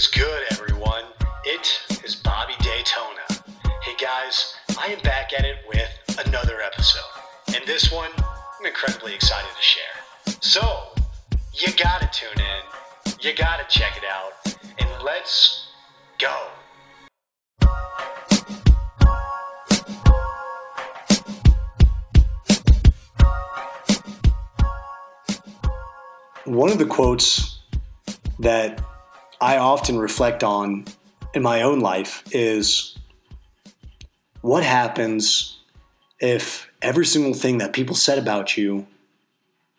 is good, everyone? It is Bobby Daytona. Hey guys, I am back at it with another episode. And this one, I'm incredibly excited to share. So, you gotta tune in, you gotta check it out, and let's go. One of the quotes that I often reflect on in my own life is what happens if every single thing that people said about you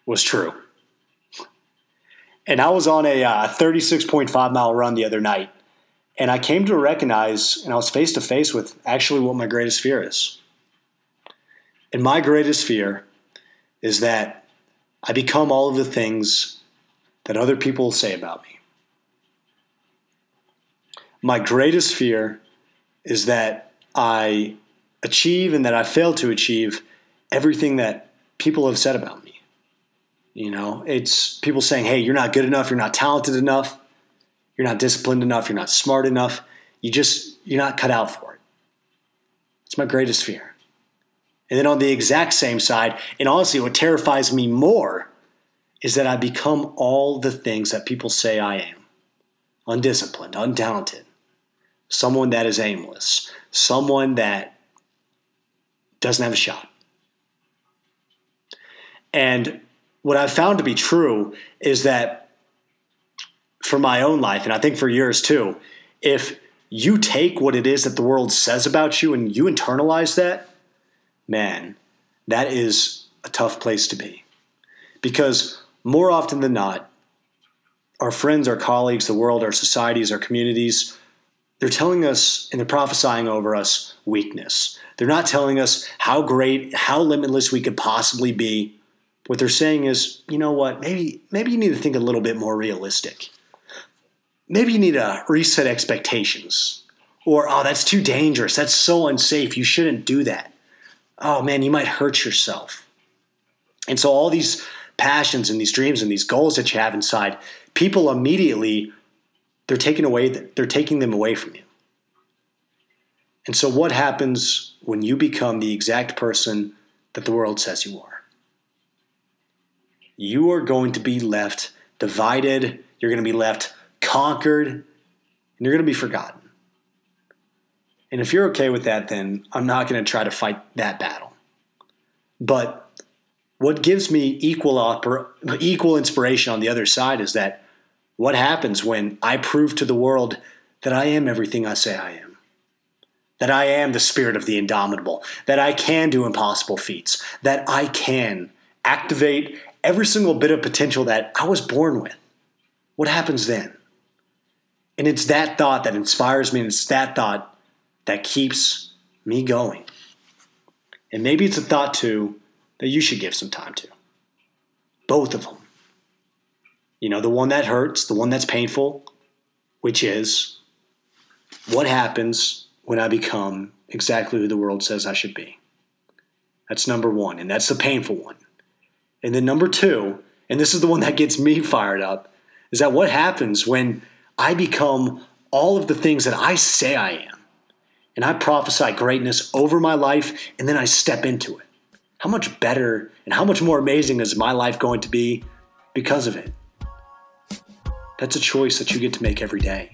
was true? And I was on a uh, 36.5 mile run the other night, and I came to recognize, and I was face to face with actually what my greatest fear is. And my greatest fear is that I become all of the things that other people say about me. My greatest fear is that I achieve and that I fail to achieve everything that people have said about me. You know, it's people saying, hey, you're not good enough, you're not talented enough, you're not disciplined enough, you're not smart enough, you just, you're not cut out for it. It's my greatest fear. And then on the exact same side, and honestly, what terrifies me more is that I become all the things that people say I am undisciplined, untalented, someone that is aimless, someone that doesn't have a shot. And what I've found to be true is that for my own life, and I think for yours too, if you take what it is that the world says about you and you internalize that, man, that is a tough place to be. Because more often than not, our friends, our colleagues, the world, our societies, our communities, they're telling us and they're prophesying over us weakness. They're not telling us how great, how limitless we could possibly be. What they're saying is, you know what, maybe maybe you need to think a little bit more realistic. Maybe you need to reset expectations. Or, oh, that's too dangerous. That's so unsafe. You shouldn't do that. Oh man, you might hurt yourself. And so all these passions and these dreams and these goals that you have inside, people immediately they're taking away they're taking them away from you. And so what happens when you become the exact person that the world says you are? You are going to be left divided, you're going to be left conquered, and you're going to be forgotten. And if you're okay with that, then I'm not going to try to fight that battle. But what gives me equal equal inspiration on the other side is that what happens when I prove to the world that I am everything I say I am? That I am the spirit of the indomitable, that I can do impossible feats, that I can activate every single bit of potential that I was born with. What happens then? And it's that thought that inspires me, and it's that thought that keeps me going. And maybe it's a thought too that you should give some time to. Both of them. You know, the one that hurts, the one that's painful, which is what happens when I become exactly who the world says I should be. That's number one, and that's the painful one. And then number two, and this is the one that gets me fired up, is that what happens when I become all of the things that I say I am, and I prophesy greatness over my life, and then I step into it. How much better and how much more amazing is my life going to be because of it? That's a choice that you get to make every day.